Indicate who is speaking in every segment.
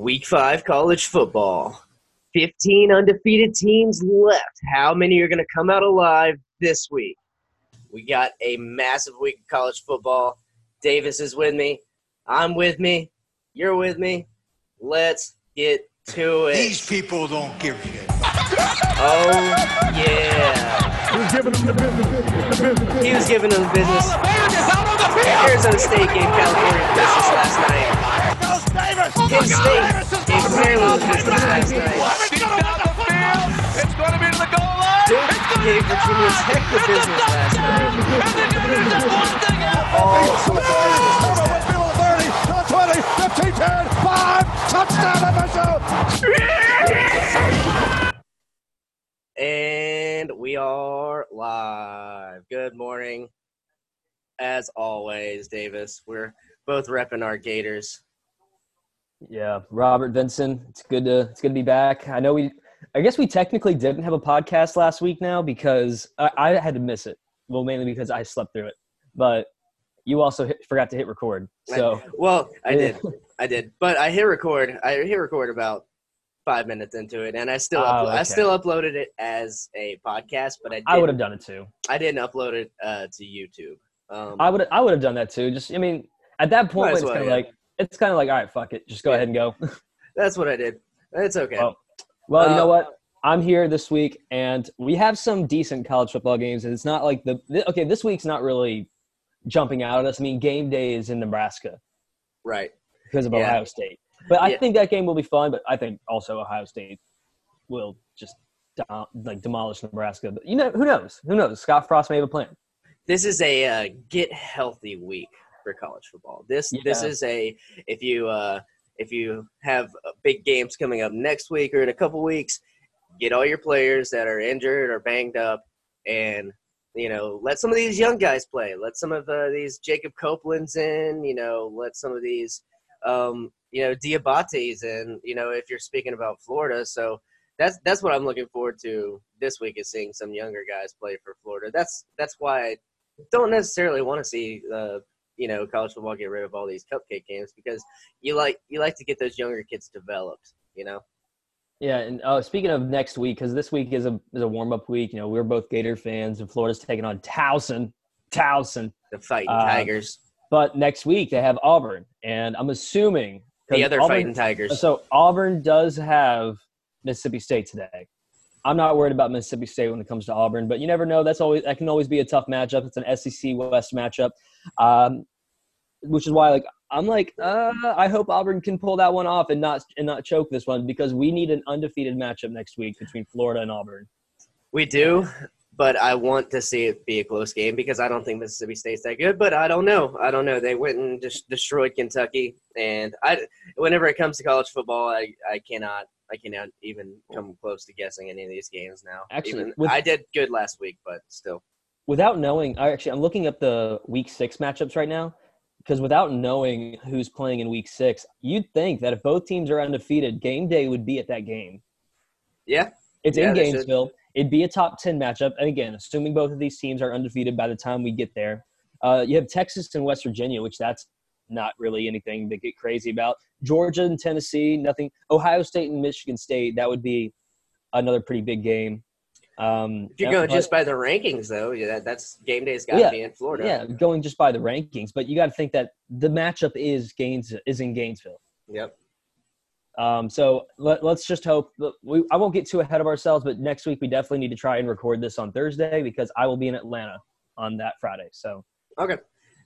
Speaker 1: Week five college football. 15 undefeated teams left. How many are going to come out alive this week? We got a massive week of college football. Davis is with me. I'm with me. You're with me. Let's get to it.
Speaker 2: These people don't give a shit.
Speaker 1: Oh, yeah.
Speaker 3: He was giving them the business. The business.
Speaker 1: He was giving them the business. Arizona State gave California business last night. Penn State gave Maryland business last night.
Speaker 4: It's going to be to the goal line.
Speaker 1: Duke gave Virginia Tech the business last night. All sorts of business.
Speaker 3: 30, 20, 15, 10, 5, touchdown FSU.
Speaker 1: And we are live. Good morning. As always, Davis, we're both repping our Gators.
Speaker 5: Yeah, Robert Vincent. It's good to it's good to be back. I know we, I guess we technically didn't have a podcast last week now because I, I had to miss it. Well, mainly because I slept through it, but you also hit, forgot to hit record. So
Speaker 1: Well, I did. I did. But I hit record. I hit record about five minutes into it, and I still
Speaker 5: Oh,
Speaker 1: uplo- I still uploaded it as a podcast, but I
Speaker 5: I would have done it too.
Speaker 1: I didn't upload it uh, to YouTube. Um,
Speaker 5: I would I would have done that too. Just I mean, at that point, it's kind of
Speaker 1: yeah.
Speaker 5: like it's kind of like all right, fuck it, just go
Speaker 1: Yeah.
Speaker 5: ahead and go.
Speaker 1: that's what I did. It's okay.
Speaker 5: Well, well, you
Speaker 1: Uh,
Speaker 5: know what? I'm here this week, and we have some decent college football games, and it's not like the th- okay. This week's not really jumping out at us. I mean, game day is in Nebraska.
Speaker 1: right.
Speaker 5: because of
Speaker 1: Yeah.
Speaker 5: Ohio State. But I
Speaker 1: Yeah.
Speaker 5: think that game will be fun. But I think also Ohio State will just like demolish Nebraska. But you know, who knows? Who knows? Scott Frost may have a plan.
Speaker 1: This is a uh, get healthy week for college football. This this is a if you uh, if you have uh, big games coming up next week or in a couple weeks, get all your players that are injured or banged up, and you know let some of these young guys play. Let some of uh, these Jacob Copelands in. You know, let some of these um, you know Diabates in. You know, if you're speaking about Florida, so. That's that's what I'm looking forward to this week is seeing some younger guys play for Florida. That's that's why I don't necessarily want to see uh, you know college football get rid of all these cupcake games because you like you like to get those younger kids developed. You know,
Speaker 5: Yeah, and uh, speaking of next week, because this week is a is a warm up week. You know, we're both Gator fans, and Florida's taking on Towson, Towson.
Speaker 1: the fighting
Speaker 5: Uh,
Speaker 1: Tigers,
Speaker 5: But next week they have Auburn, and I'm assuming
Speaker 1: the other
Speaker 5: Auburn-
Speaker 1: fighting Tigers.
Speaker 5: So Auburn does have Mississippi State today. I'm not worried about Mississippi State when it comes to Auburn, but you never know. That's always that can always be a tough matchup. It's an SEC West matchup, um, which is why like I'm like uh, I hope Auburn can pull that one off and not and not choke this one because we need an undefeated matchup next week between Florida and Auburn.
Speaker 1: We do, but I want to see it be a close game because I don't think Mississippi State's that good. But I don't know. I don't know. They went and just destroyed Kentucky, and I. Whenever it comes to college football, I, I cannot. I cannot even come close to guessing any of these games now.
Speaker 5: Actually,
Speaker 1: Even-
Speaker 5: with-
Speaker 1: I did good last week, but still.
Speaker 5: Without knowing, I actually I'm looking up the Week Six matchups right now because without knowing who's playing in Week Six, you'd think that if both teams are undefeated, game day would be at that game.
Speaker 1: Yeah,
Speaker 5: It's
Speaker 1: Yeah,
Speaker 5: in. Gainesville. It'd be a top 10 matchup. And again, assuming both of these teams are undefeated by the time we get there. Uh, you have Texas and West Virginia, which that's not really anything to get crazy about. Georgia and Tennessee, nothing. Ohio State and Michigan State, that would be another pretty big game. Um,
Speaker 1: If going
Speaker 5: but-
Speaker 1: just by the rankings, though, yeah, that, that's game day's got to
Speaker 5: Yeah,
Speaker 1: be in Florida.
Speaker 5: yeah, going just by the rankings, but you got to think that the matchup is Gaines is in Gainesville.
Speaker 1: Yep.
Speaker 5: Um, so let, let's just hope. We, I won't get too ahead of ourselves, but next week we definitely need to try and record this on Thursday because I will be in Atlanta on that Friday. So
Speaker 1: Okay.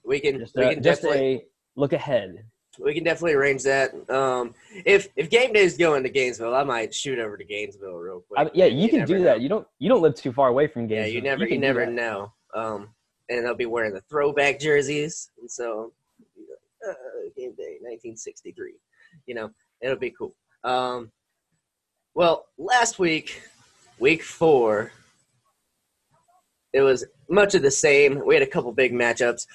Speaker 1: We can
Speaker 5: just,
Speaker 1: we
Speaker 5: uh,
Speaker 1: can
Speaker 5: just
Speaker 1: definitely
Speaker 5: a look ahead.
Speaker 1: We can definitely arrange that. Um, if if game day's going to Gainesville, I might shoot over to Gainesville real quick.
Speaker 5: I, yeah, you, can
Speaker 1: never
Speaker 5: do
Speaker 1: know.
Speaker 5: that. You don't you don't live too far away from Gainesville.
Speaker 1: Yeah, you never you,
Speaker 5: can do
Speaker 1: never know. Um, and they'll be wearing the throwback jerseys, and so uh, game day 1963. You know, it'll be cool. Um, well, last week, week four, it was much of the same. We had a couple big matchups.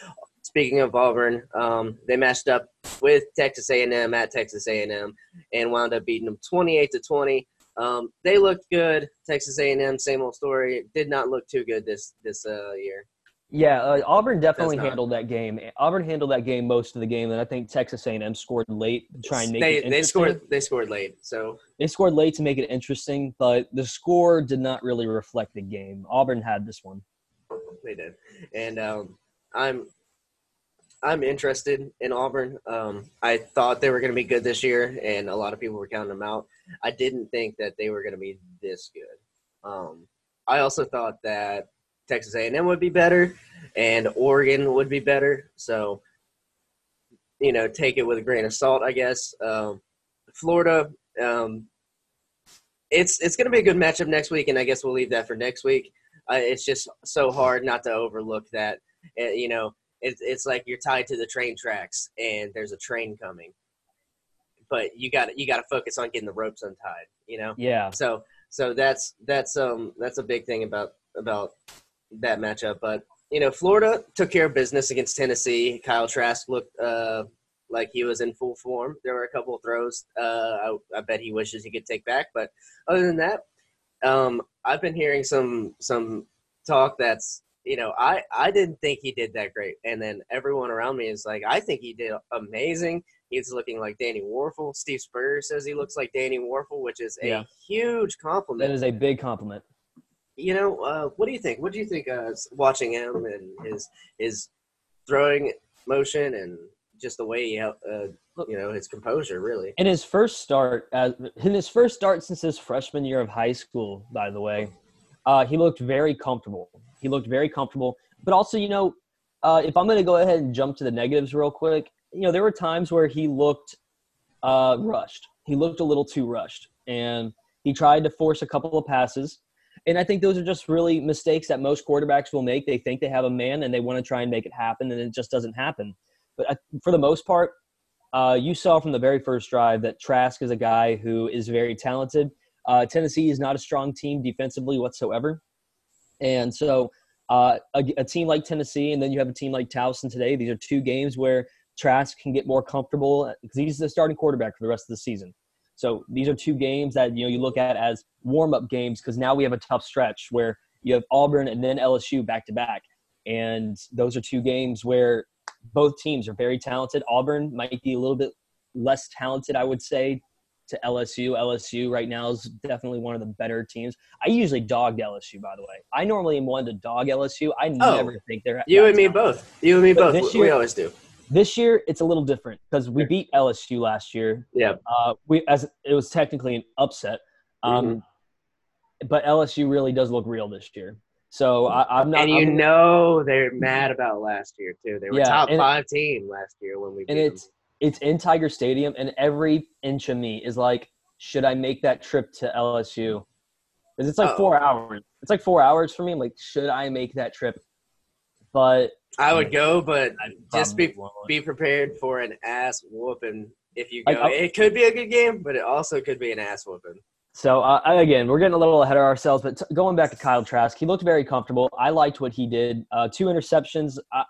Speaker 1: Speaking of Auburn, um, they matched up with Texas A&M at Texas A&M and wound up beating them 28 to 20. Um, they looked good. Texas A&M, same old story. Did not look too good this this uh, year.
Speaker 5: Yeah, uh, Auburn definitely
Speaker 1: not.
Speaker 5: handled that game. Auburn handled that game most of the game, and I think Texas A&M scored late to try and make
Speaker 1: they
Speaker 5: it
Speaker 1: they scored they scored late. So
Speaker 5: They scored late to make it interesting, but the score did not really reflect the game. Auburn had this one.
Speaker 1: they did, and um, I'm I'm interested in Auburn. Um, I thought they were going to be good this year, and a lot of people were counting them out. I didn't think that they were going to be this good. Um, I also thought that Texas A&M would be better, and Oregon would be better. So, you know, take it with a grain of salt, I guess. Um, Florida, um, it's it's going to be a good matchup next week, and I guess we'll leave that for next week. Uh, it's just so hard not to overlook that. Uh, you know, it's it's like you're tied to the train tracks, and there's a train coming, but you got you got to focus on getting the ropes untied. You know,
Speaker 5: Yeah,
Speaker 1: so so that's that's um that's a big thing about about that matchup. But you know, Florida took care of business against Tennessee. Kyle Trask looked uh, like he was in full form. There were a couple of throws uh, I, I bet he wishes he could take back, but other than that, um, I've been hearing some some talk that's you know I I didn't think he did that great, and then everyone around me is like I think he did amazing. He's looking like Danny Wuerffel. Steve Spurrier says he looks like Danny Wuerffel, which is a
Speaker 5: Yeah.
Speaker 1: huge compliment
Speaker 5: that is a big compliment.
Speaker 1: you know, uh, what do you think? What do you think uh, watching him and his his throwing motion and just the way he, uh, you know, his composure, really?
Speaker 5: In his first start, as in his first start since his freshman year of high school, by the way, uh, he looked very comfortable. He looked very comfortable. But also, you know, uh, if I'm going to go ahead and jump to the negatives real quick, you know, there were times where he looked uh, rushed. He looked a little too rushed, and he tried to force a couple of passes. And I think those are just really mistakes that most quarterbacks will make. They think they have a man and they want to try and make it happen, and it just doesn't happen. But I, for the most part, uh, you saw from the very first drive that Trask is a guy who is very talented. Uh, Tennessee is not a strong team defensively whatsoever. And so uh, a, a team like Tennessee, and then you have a team like Towson today, these are two games where Trask can get more comfortable because he's the starting quarterback for the rest of the season. So these are two games that you know you look at as warm-up games because now we have a tough stretch where you have Auburn and then LSU back to back, and those are two games where both teams are very talented. Auburn might be a little bit less talented, I would say, to LSU. LSU right now is definitely one of the better teams. I usually dogged LSU, by the way. I normally am one to dog LSU. I
Speaker 1: Oh,
Speaker 5: never think they're
Speaker 1: You and me
Speaker 5: talented.
Speaker 1: both. You and me
Speaker 5: But
Speaker 1: both.
Speaker 5: this
Speaker 1: We always do.
Speaker 5: This year, it's a little different because we beat LSU last year.
Speaker 1: Yeah.
Speaker 5: Uh, we as it was technically an upset, um,
Speaker 1: Mm-hmm.
Speaker 5: but LSU really does look real this year. So I, I'm not.
Speaker 1: And you
Speaker 5: I'm-
Speaker 1: know they're mad about last year too. They were
Speaker 5: Yeah,
Speaker 1: top five team last year when we beat
Speaker 5: and
Speaker 1: them.
Speaker 5: It's it's in Tiger Stadium, and every inch of me is like, should I make that trip to LSU? Because it's like
Speaker 1: Oh.
Speaker 5: four hours. It's like four hours for me. I'm like, should I make that trip? But
Speaker 1: I would go, but
Speaker 5: I
Speaker 1: just be
Speaker 5: won't.
Speaker 1: be prepared for an ass whooping if you go.
Speaker 5: I-
Speaker 1: it could be a good game, but it also could be an ass whooping.
Speaker 5: So uh, again, we're getting a little ahead of ourselves, but t- going back to Kyle Trask, he looked very comfortable. I liked what he did. Uh, two interceptions. Uh,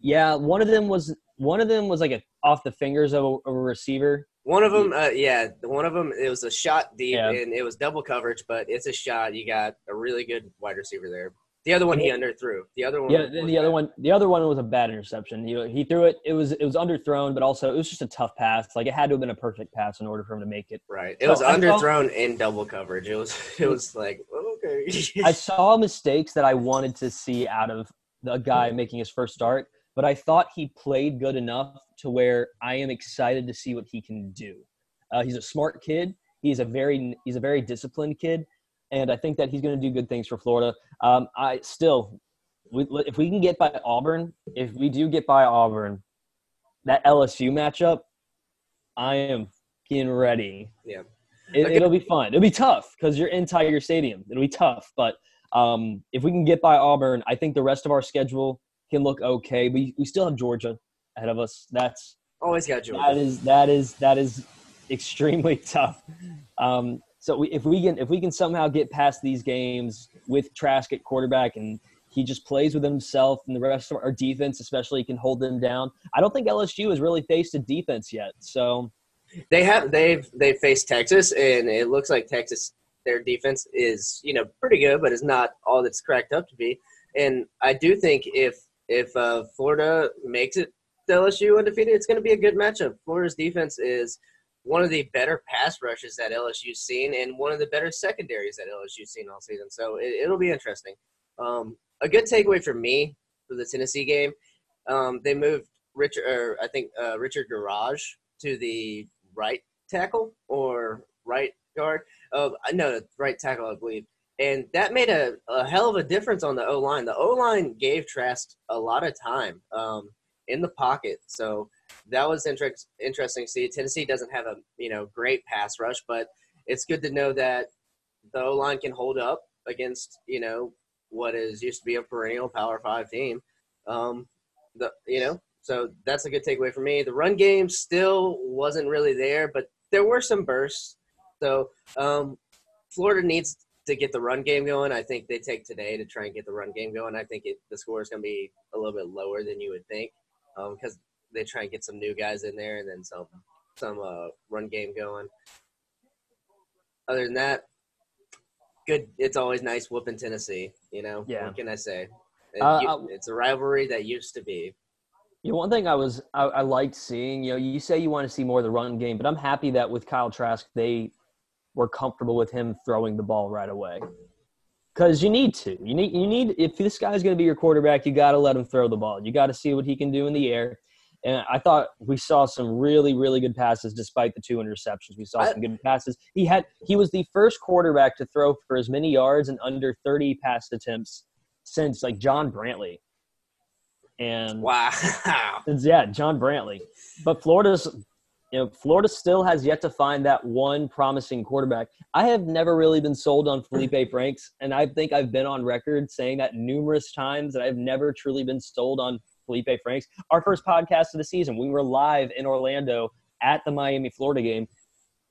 Speaker 5: yeah, one of them was one of them was like a off the fingers of a, of a receiver.
Speaker 1: One of them, uh, yeah, one of them, it was a shot deep
Speaker 5: Yeah.
Speaker 1: and it was double coverage, but it's a shot. You got a really good wide receiver there. The other one he underthrew. The other one,
Speaker 5: Yeah,
Speaker 1: was
Speaker 5: the, the other
Speaker 1: bad.
Speaker 5: one, the other one was a bad interception. He, he threw it. It was it was underthrown, but also it was just a tough pass. Like it had to have been a perfect pass in order for him to make it.
Speaker 1: right? It
Speaker 5: So
Speaker 1: was underthrown in double coverage. It was, it was like okay.
Speaker 5: I saw mistakes that I wanted to see out of the guy making his first start, but I thought he played good enough to where I am excited to see what he can do. Uh, he's a smart kid. He's a very he's a very disciplined kid, and I think that he's going to do good things for Florida. Um, I still, we, if we can get by Auburn, if we do get by Auburn, that LSU matchup, I am getting ready.
Speaker 1: Yeah.
Speaker 5: it, it'll be fun. It'll be tough because you're in Tiger Stadium. It'll be tough, but um, if we can get by Auburn, I think the rest of our schedule can look okay. We we still have Georgia ahead of us. That's
Speaker 1: Always got Georgia.
Speaker 5: is that is that is extremely tough. Um, so we, if we can if we can somehow get past these games with Trask at quarterback and he just plays with himself and the rest of our defense especially can hold them down. I don't think LSU has really faced a defense yet. So
Speaker 1: They have they've they faced Texas, and it looks like Texas their defense is you know pretty good, but it's not all that's cracked up to be. and I do think if if uh, Florida makes it to LSU undefeated, it's going to be a good matchup. Florida's defense is one of the better pass rushes that LSU's seen, and one of the better secondaries that LSU's seen all season. So it, will be interesting. Um, a good takeaway for me for the Tennessee game, um, they moved Richard, or I think uh, Richard Gouraige to the right tackle or right guard. Uh, no, right tackle, I believe. And that made a, a hell of a difference on the O line. The O line gave Trask a lot of time um, in the pocket. So that was inter- interesting to see. Tennessee doesn't have a you know great pass rush, but it's good to know that the O line can hold up against you know what is used to be a perennial Power Five team. Um, the you know so that's a good takeaway for me. The run game still wasn't really there, but there were some bursts. So um, Florida needs to get the run game going. I think they take today to try and get the run game going. I think it, the score is going to be a little bit lower than you would think because um, they try and get some new guys in there and then some some uh, run game going. Other than that, good. It's always nice whooping Tennessee. You know,
Speaker 5: yeah.
Speaker 1: what can I say? It,
Speaker 5: uh,
Speaker 1: you, it's a rivalry that used to be.
Speaker 5: You know, one thing I was I, I liked seeing. You know, you say you want to see more of the run game, but I'm happy that with Kyle Trask, they were comfortable with him throwing the ball right away. Because you need to. You need you need if this guy's going to be your quarterback, you got to let him throw the ball. You got to see what he can do in the air. And I thought we saw some really, really good passes despite the two interceptions. We saw some good passes. He had he was the first quarterback to throw for as many yards and under 30 pass attempts since like John Brantley. And
Speaker 1: wow,
Speaker 5: yeah, John Brantley. But Florida's you know, Florida still has yet to find that one promising quarterback. I have never really been sold on Felipe Franks, and I think I've been on record saying that numerous times that I've never truly been sold on Felipe Franks. Our first podcast of the season, we were live in Orlando at the Miami Florida game.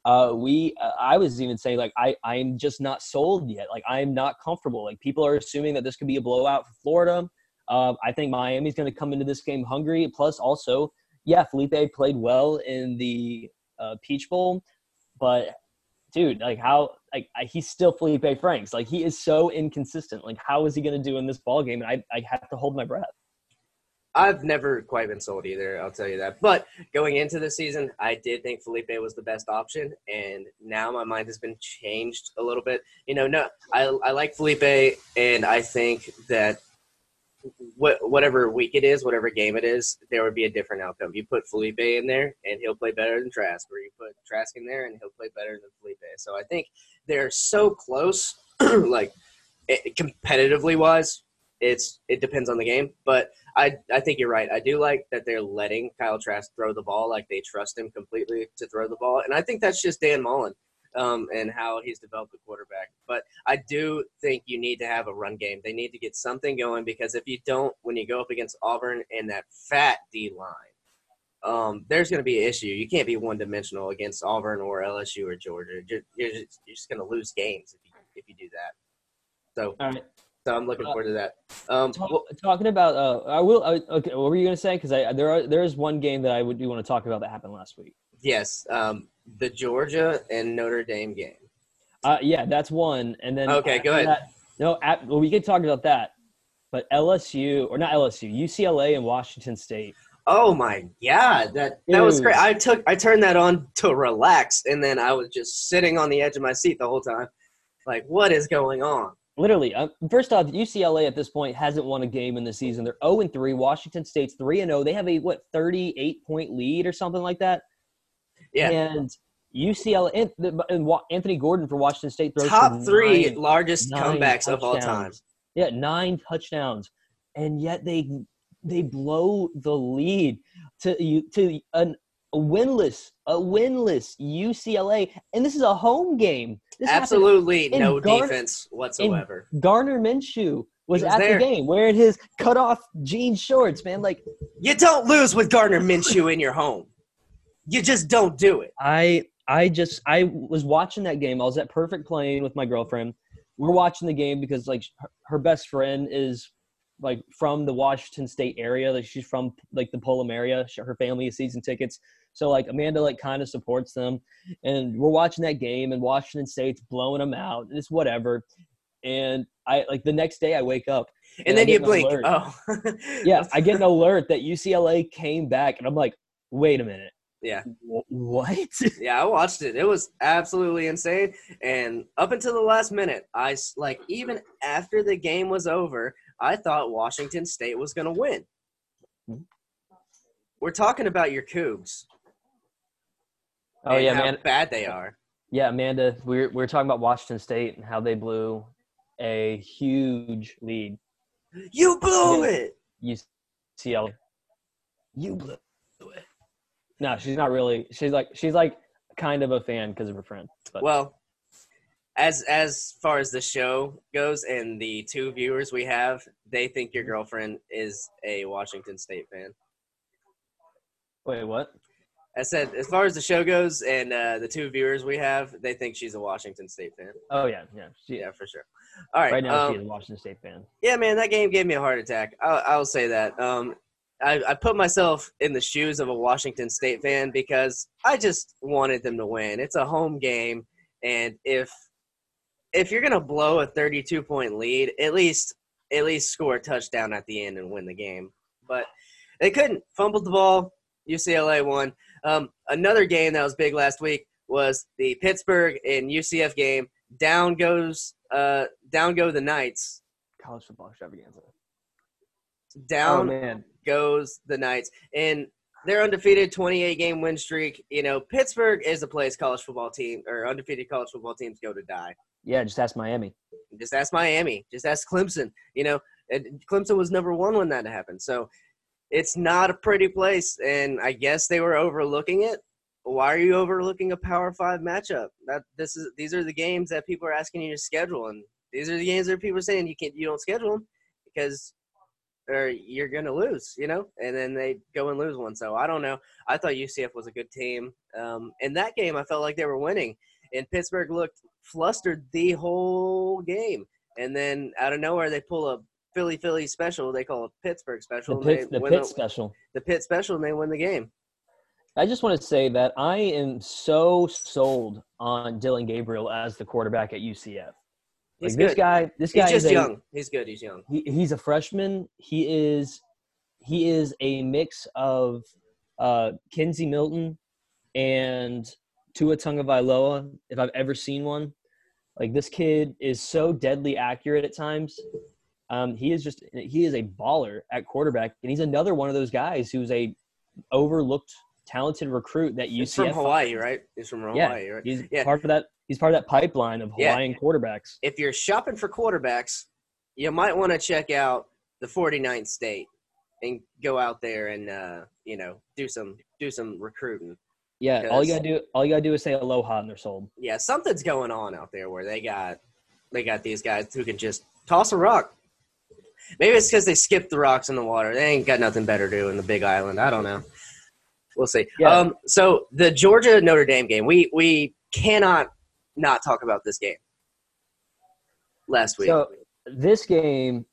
Speaker 5: Uh, we, uh, I was even saying like I, I'm just not sold yet. Like I'm not comfortable. Like people are assuming that this could be a blowout for Florida. Uh, I think Miami's going to come into this game hungry. Plus, also yeah, Felipe played well in the uh, Peach Bowl, but dude, like how like he's still Felipe Franks. Like he is so inconsistent. Like how is he going to do in this ball game? And I I have to hold my breath.
Speaker 1: I've never quite been sold either. I'll tell you that. But going into the season, I did think Felipe was the best option, and now my mind has been changed a little bit. You know, no, I I like Felipe, and I think that whatever week it is, whatever game it is, there would be a different outcome. You put Felipe in there, and he'll play better than Trask, or you put Trask in there, and he'll play better than Felipe. So I think they're so close, like it, competitively wise. It's it depends on the game, but I I think you're right. I do like that they're letting Kyle Trask throw the ball, like they trust him completely to throw the ball, and I think that's just Dan Mullen um, and how he's developed the quarterback. But I do think you need to have a run game. They need to get something going because if you don't, when you go up against Auburn and that fat D line, um, there's going to be an issue. You can't be one dimensional against Auburn or LSU or Georgia. You're, you're just, you're just going to lose games if you, if you do that. So, so I'm looking uh, forward to that. Um,
Speaker 5: talk, well, talking about, uh, I will. Uh, okay, what were you going to say? Because I there are there is one game that I would do want to talk about that happened last week.
Speaker 1: Yes, um, the Georgia and Notre Dame game.
Speaker 5: Uh, yeah, that's one. And then
Speaker 1: okay, go ahead.
Speaker 5: That, no, at, well, we could talk about that. But LSU or not LSU, UCLA and Washington State.
Speaker 1: Oh my god, that that was great. I took I turned that on to relax, and then I was just sitting on the edge of my seat the whole time, like, what is going on?
Speaker 5: Literally, uh, first off, UCLA at this point hasn't won a game in the season. They're zero and three. Washington State's three and zero. They have a what thirty eight point lead or something like that.
Speaker 1: Yeah.
Speaker 5: And UCLA and Anthony Gordon for Washington State throws
Speaker 1: top three nine, largest nine comebacks touchdowns. of all time.
Speaker 5: Yeah, nine touchdowns, and yet they they blow the lead to to an, a winless a winless UCLA, and this is a home game. This
Speaker 1: Absolutely no defense whatsoever.
Speaker 5: Gardner Minshew was, was at there. the game wearing his cut off jean shorts, man. Like
Speaker 1: you don't lose with Gardner Minshew in your home. You just don't do it.
Speaker 5: I I just I was watching that game. I was at Perfect Plain with my girlfriend. We're watching the game because like her, her best friend is like from the Washington State area. Like she's from like the Pullman area. Her family has season tickets. So like Amanda like kind of supports them, and we're watching that game, and Washington State's blowing them out. It's whatever. and I like the next day I wake up
Speaker 1: and,
Speaker 5: and
Speaker 1: then you
Speaker 5: an
Speaker 1: blink.
Speaker 5: alert.
Speaker 1: Oh,
Speaker 5: yeah, I get an alert that UCLA came back, and I'm like, wait a minute,
Speaker 1: yeah,
Speaker 5: wh- what?
Speaker 1: yeah. I watched it. It was absolutely insane. And up until the last minute, I like even after the game was over, I thought Washington State was going to win. We're talking about your Cougs.
Speaker 5: oh yeah, man.
Speaker 1: bad they are.
Speaker 5: Yeah, Amanda, we are we are talking about Washington State and how they blew a huge lead.
Speaker 1: You blew it.
Speaker 5: UCLA. You blew it. No, she's not really. She's like she's like kind of a fan because of her friend. But
Speaker 1: Well, as as far as the show goes, and the two viewers we have, they think your girlfriend is a Washington State fan.
Speaker 5: wait, what?
Speaker 1: I said, as far as the show goes, and uh, the two viewers we have, they think she's a Washington State fan.
Speaker 5: Oh yeah, yeah. She,
Speaker 1: Yeah, for sure. All right.
Speaker 5: right now
Speaker 1: um,
Speaker 5: she's a Washington State fan.
Speaker 1: yeah, man, that game gave me a heart attack. I'll, I'll say that. Um, I, I put myself in the shoes of a Washington State fan because I just wanted them to win. It's a home game, and if if you're gonna blow a 32 point lead, at least at least score a touchdown at the end and win the game. But they couldn't. Fumbled the ball. UCLA won. Um, another game that was big last week was the Pittsburgh and UCF game. Down goes uh, down go the Knights.
Speaker 5: College football extravaganza.
Speaker 1: Oh, down
Speaker 5: oh
Speaker 1: goes the Knights, and they're undefeated, 28 game win streak. You know, Pittsburgh is a place college football team or undefeated college football teams go to die.
Speaker 5: yeah. Just ask Miami.
Speaker 1: Just ask Miami. Just ask Clemson. You know, and Clemson was number one when that happened. So it's not a pretty place, and I guess they were overlooking it. Why are you overlooking a Power Five matchup? That this is these are the games that people are asking you to schedule, and these are the games that people are saying you can't you don't schedule them because or you're gonna lose, you know, and then they go and lose one. So I don't know. I thought UCF was a good team. Um, in that game, I felt like they were winning, and Pittsburgh looked flustered the whole game. And then out of nowhere, they pull a Philly Philly special. They call it Pittsburgh special. and
Speaker 5: pit,
Speaker 1: they
Speaker 5: the
Speaker 1: win
Speaker 5: pit
Speaker 1: the,
Speaker 5: special.
Speaker 1: the Pitt special, and they win the game.
Speaker 5: I just want to say that I am so sold on Dillon Gabriel as the quarterback at UCF.
Speaker 1: He's
Speaker 5: like this guy, this guy
Speaker 1: He's
Speaker 5: is
Speaker 1: just
Speaker 5: a-
Speaker 1: young. He's good. He's young.
Speaker 5: He, he's a freshman. He is he is a mix of uh, Kinsey Milton and Tua Tagovailoa, if I've ever seen one. Like this kid is so deadly accurate at times. Um, he is just he is a baller at quarterback, and he's another one of those guys who's a overlooked, talented recruit that
Speaker 1: He's
Speaker 5: UCF.
Speaker 1: from Hawaii, right? He's from Hawaii,
Speaker 5: Yeah,
Speaker 1: right?
Speaker 5: he's
Speaker 1: Yeah.
Speaker 5: part of that. He's part of that pipeline of
Speaker 1: Yeah.
Speaker 5: Hawaiian quarterbacks.
Speaker 1: if you're shopping for quarterbacks, you might want to check out the 49th state and go out there and uh, you know do some do some recruiting.
Speaker 5: Yeah, all you gotta do, all you gotta do is say aloha, and they're sold.
Speaker 1: Yeah, something's going on out there where they got they got these guys who can just toss a rock. Maybe it's because they skipped the rocks in the water. They ain't got nothing better to do in the Big Island. I don't know. We'll see.
Speaker 5: Yeah.
Speaker 1: Um, so the Georgia Notre Dame game, we we cannot not talk about this game. Last week,
Speaker 5: So this game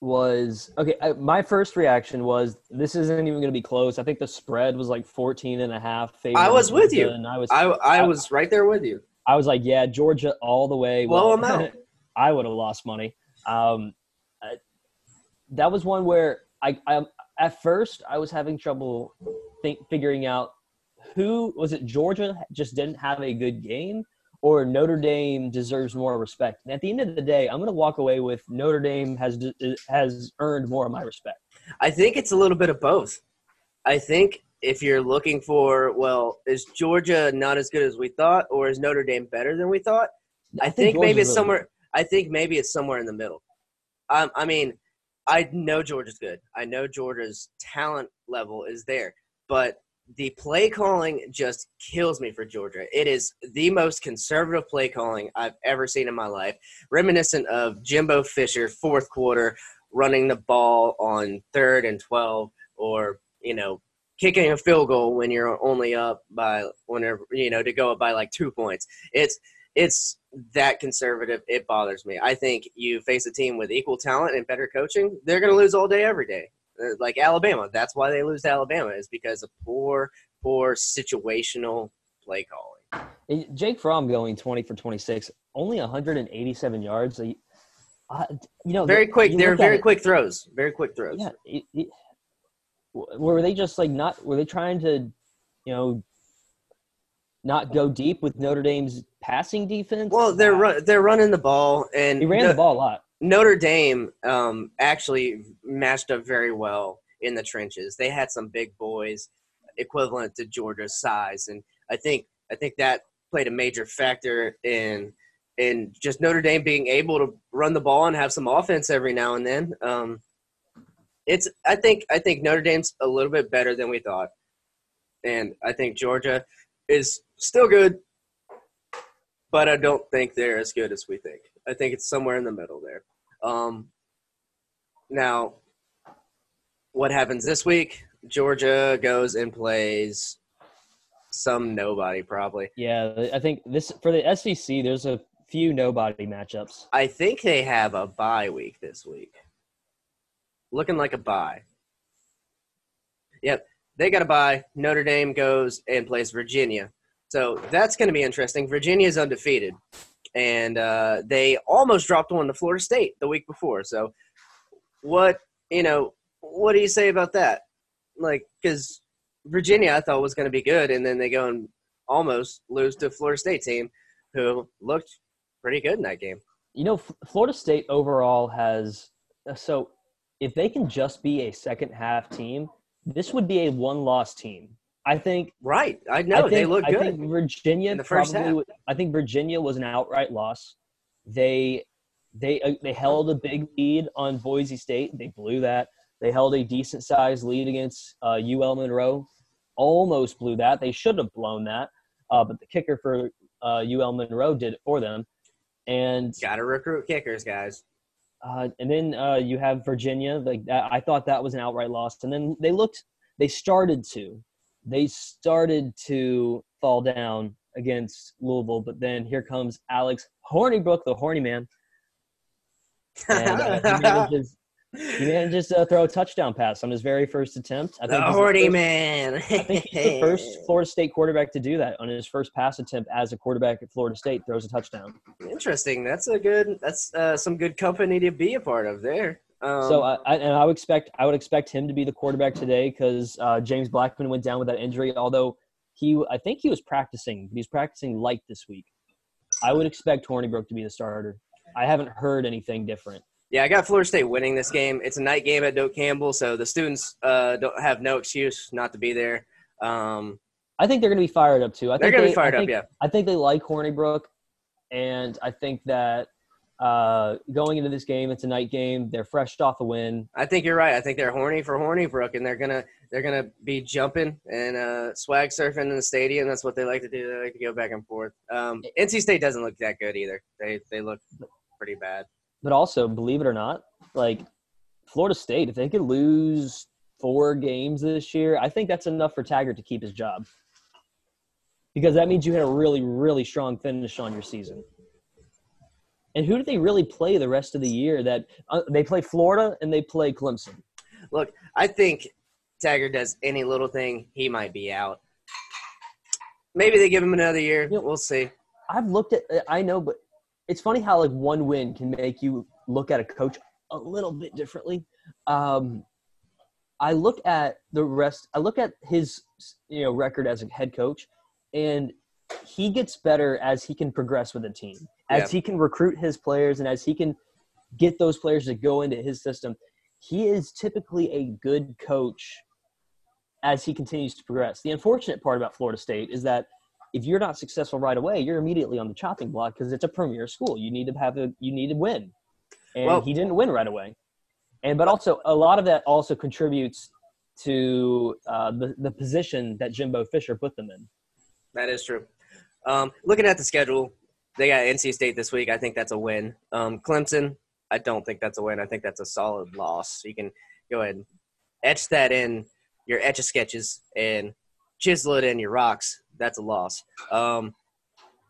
Speaker 5: was okay. I, my first reaction was this isn't even going to be close. I think the spread was like 14 and a half.
Speaker 1: I was with you.
Speaker 5: And I was,
Speaker 1: I
Speaker 5: I,
Speaker 1: I was right there with you.
Speaker 5: I was like, yeah, Georgia all the way.
Speaker 1: Blow 'em out.
Speaker 5: I would have lost money. Um, I- that was one where I, I, at first, I was having trouble think, figuring out who was it. Georgia just didn't have a good game, or Notre Dame deserves more respect. And at the end of the day, I'm going to walk away with Notre Dame has has earned more of my respect.
Speaker 1: I think it's a little bit of both. I think if you're looking for, well, is Georgia not as good as we thought, or is Notre Dame better than we thought? I, think, maybe it's
Speaker 5: really
Speaker 1: somewhere. I think maybe it's somewhere in the middle. Um, I mean, I know Georgia's good. I know Georgia's talent level is there, but the play calling just kills me for Georgia. It is the most conservative play calling I've ever seen in my life, reminiscent of Jimbo Fisher fourth quarter running the ball on third and 12 or, you know, kicking a field goal when you're only up by whenever, you know, to go up by like two points. It's it's that conservative. It bothers me. I think you face a team with equal talent and better coaching, they're going to lose all day every day. Uh, Like Alabama, that's why they lose to Alabama is because of poor, poor situational play calling.
Speaker 5: Jake Fromm going 20 for 26, only 187 yards. Uh, you know,
Speaker 1: Very quick.
Speaker 5: you
Speaker 1: They're very
Speaker 5: it-
Speaker 1: quick throws. Very quick throws.
Speaker 5: Yeah. It, it, were they just like not? Were they trying to, you know, not go deep with Notre Dame's passing defense?
Speaker 1: Well, they're run, they're running the ball, and
Speaker 5: He ran
Speaker 1: No-
Speaker 5: the ball a lot.
Speaker 1: Notre Dame um, actually matched up very well in the trenches. They had some big boys, equivalent to Georgia's size, and I think I think that played a major factor in in just Notre Dame being able to run the ball and have some offense every now and then. Um, it's I think I think Notre Dame's a little bit better than we thought, and I think Georgia is still good, but I don't think they're as good as we think. I think it's somewhere in the middle there. Um, now, what happens this week? Georgia goes and plays some nobody probably.
Speaker 5: Yeah, I think this for the SEC. There's a few nobody matchups.
Speaker 1: I think they have a bye week this week. Looking like a bye. Yep, they got a bye. Notre Dame goes and plays Virginia. So that's going to be interesting. Virginia is undefeated, and uh, they almost dropped one to Florida State the week before. So, what you know, what do you say about that? Like, because Virginia I thought was going to be good, and then they go and almost lose to Florida State team who looked pretty good in that game.
Speaker 5: You know, F- Florida State overall has uh, so if they can just be a second half team, this would be a one loss team. I think
Speaker 1: Right. I
Speaker 5: I
Speaker 1: know
Speaker 5: think,
Speaker 1: they look good.
Speaker 5: I think Virginia
Speaker 1: in the first
Speaker 5: probably.
Speaker 1: half.
Speaker 5: I think Virginia was an outright loss. They they uh, they held a big lead on Boise State. They blew that. They held a decent sized lead against uh, UL Monroe. Almost blew that. They should have blown that, uh, but the kicker for uh, UL Monroe did it for them. And
Speaker 1: Got to recruit kickers, guys.
Speaker 5: uh, and then uh, you have Virginia. Like that, I thought that was an outright loss. And then they looked. They started to. They started to fall down against Louisville, but then here comes Alex Hornibrook, the horny man, and uh, he manages. He manages to throw a touchdown pass on his very first attempt. I
Speaker 1: the
Speaker 5: he's
Speaker 1: horny
Speaker 5: first-
Speaker 1: man.
Speaker 5: I think he's the first Florida State quarterback to do that on his first pass attempt as a quarterback at Florida State. Throws a touchdown.
Speaker 1: Interesting. That's a good. That's uh, some good company to be a part of there. Um,
Speaker 5: So I, I and I would expect I would expect him to be the quarterback today because uh, James Blackman went down with that injury. Although he, I think he was practicing. He's practicing light this week. I would expect Hornibrook to be the starter. I haven't heard anything different.
Speaker 1: yeah, I got Florida State winning this game. It's a night game at Doak Campbell, so the students uh, don't have no excuse not to be there. Um,
Speaker 5: I think they're going to be fired up too. I
Speaker 1: they're gonna
Speaker 5: they-
Speaker 1: be fired
Speaker 5: I
Speaker 1: up. Yeah.
Speaker 5: I think they like Hornibrook, and I think that uh, going into this game, it's a night game. They're fresh off a win.
Speaker 1: I think you're right. I think they're horny for Hornibrook, and they're gonna they're gonna be jumping and uh, swag surfing in the stadium. That's what they like to do. They like to go back and forth. Um, NC State doesn't look that good either. They they look pretty bad.
Speaker 5: But also, believe it or not, like Florida State, if they could lose four games this year, I think that's enough for Taggart to keep his job. Because that means you had a really, really strong finish on your season. And who do they really play the rest of the year? That uh, they play Florida and they play Clemson.
Speaker 1: Look, I think Taggart does any little thing, he might be out. Maybe they give him another year.
Speaker 5: Yep.
Speaker 1: We'll see.
Speaker 5: I've looked at, I know, but it's funny how like one win can make you look at a coach a little bit differently. Um, I look at the rest. I look at his you know record as a head coach, and he gets better as he can progress with a team, as
Speaker 1: Yeah.
Speaker 5: he can recruit his players, and as he can get those players to go into his system. He is typically a good coach as he continues to progress. The unfortunate part about Florida State is that if you're not successful right away, you're immediately on the chopping block because it's a premier school. You need to have a you need to win, and
Speaker 1: Well-
Speaker 5: he didn't win right away. And but also a lot of that also contributes to uh, the the position that Jimbo Fisher put them in.
Speaker 1: That is true. Um, looking at the schedule, they got NC State this week. I think that's a win. Um, Clemson, I don't think that's a win. I think that's a solid loss. You can go ahead and etch that in your etch a sketches and chisel it in your rocks. That's a loss. Um,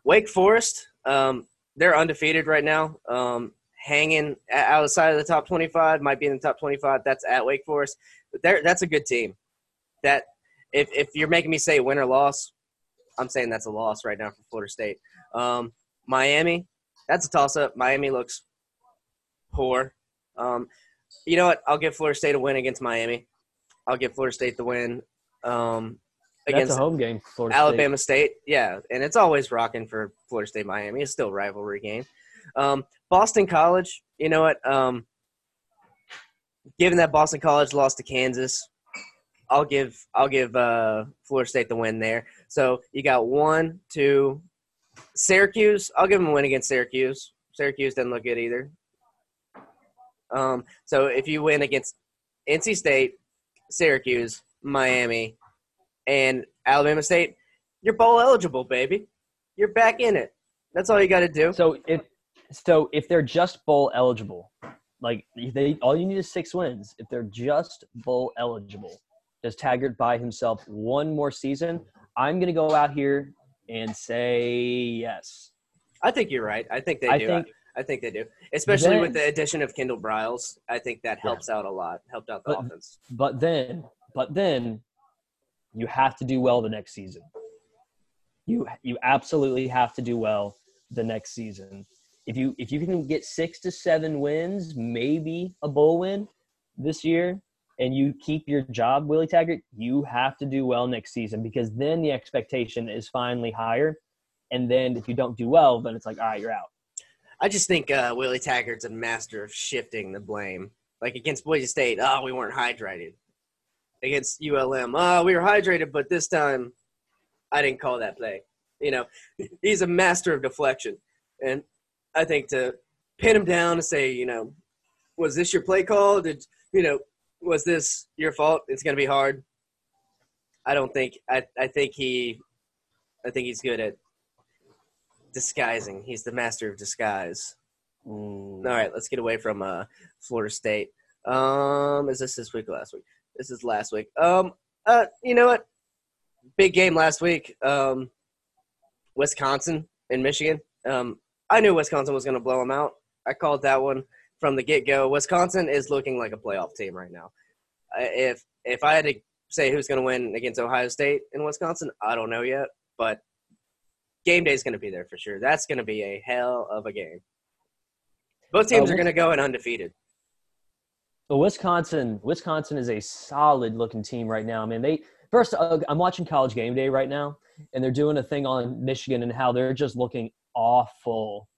Speaker 1: Wake Forest, um, they're undefeated right now. Um, hanging outside of the top 25, might be in the top 25. That's at Wake Forest. But that's a good team. That if, if you're making me say win or loss, I'm saying that's a loss right now for Florida State. Um, Miami, that's a toss up. Miami looks poor. Um, you know what? I'll give Florida State a win against Miami. I'll give Florida State the win um,
Speaker 5: That's
Speaker 1: against
Speaker 5: a home game Florida State.
Speaker 1: Alabama State. Yeah, and it's always rocking for Florida State Miami. It's still a rivalry game. Um, Boston College. You know what? Um, given that Boston College lost to Kansas, I'll give I'll give uh, Florida State the win there. So you got one, two, Syracuse. I'll give them a win against Syracuse. Syracuse doesn't look good either. Um, so if you win against NC State, Syracuse, Miami, and Alabama State, you're bowl eligible, baby. You're back in it. That's all you got to do.
Speaker 5: So if so, if they're just bowl eligible, like they all you need is six wins. If they're just bowl eligible, does Taggart buy himself one more season? I'm gonna go out here and say yes.
Speaker 1: I think you're right. I think they
Speaker 5: I
Speaker 1: do.
Speaker 5: think-
Speaker 1: I, I think they do, especially
Speaker 5: Then-
Speaker 1: with the addition of Kendall Briles. I think that helps out a lot. Helped out the
Speaker 5: But-
Speaker 1: offense.
Speaker 5: But then, but then, you have to do well the next season. You you absolutely have to do well the next season. If you if you can get six to seven wins, maybe a bowl win this year, and you keep your job, Willie Taggart, you have to do well next season because then the expectation is finally higher. And then if you don't do well, then it's like, all right, you're out.
Speaker 1: I just think uh, Willie Taggart's a master of shifting the blame. Like against Boise State, oh, we weren't hydrated. Against ULM, oh, we were hydrated, but this time I didn't call that play. You know, he's a master of deflection. And I think to pin him down and say, you know, was this your play call? Did, you know, was this your fault? It's going to be hard. I don't think, I, I think he, I think he's good at disguising. He's the master of disguise. All right, let's get away from uh, Florida State. Um, is this this week or last week? This is last week. Um, uh, you know what? Big game last week. Um, Wisconsin and Michigan. Um, I knew Wisconsin was going to blow them out. I called that one from the get go. Wisconsin is looking like a playoff team right now. If if I had to say who's going to win against Ohio State in Wisconsin, I don't know yet, but game day is going to be there for sure. That's going to be a hell of a game. Both teams
Speaker 5: Uh,
Speaker 1: are going to go in undefeated.
Speaker 5: But Wisconsin, Wisconsin is a solid looking team right now. I mean, they first uh, I'm watching College Game Day right now, and they're doing a thing on Michigan and how they're just looking awful.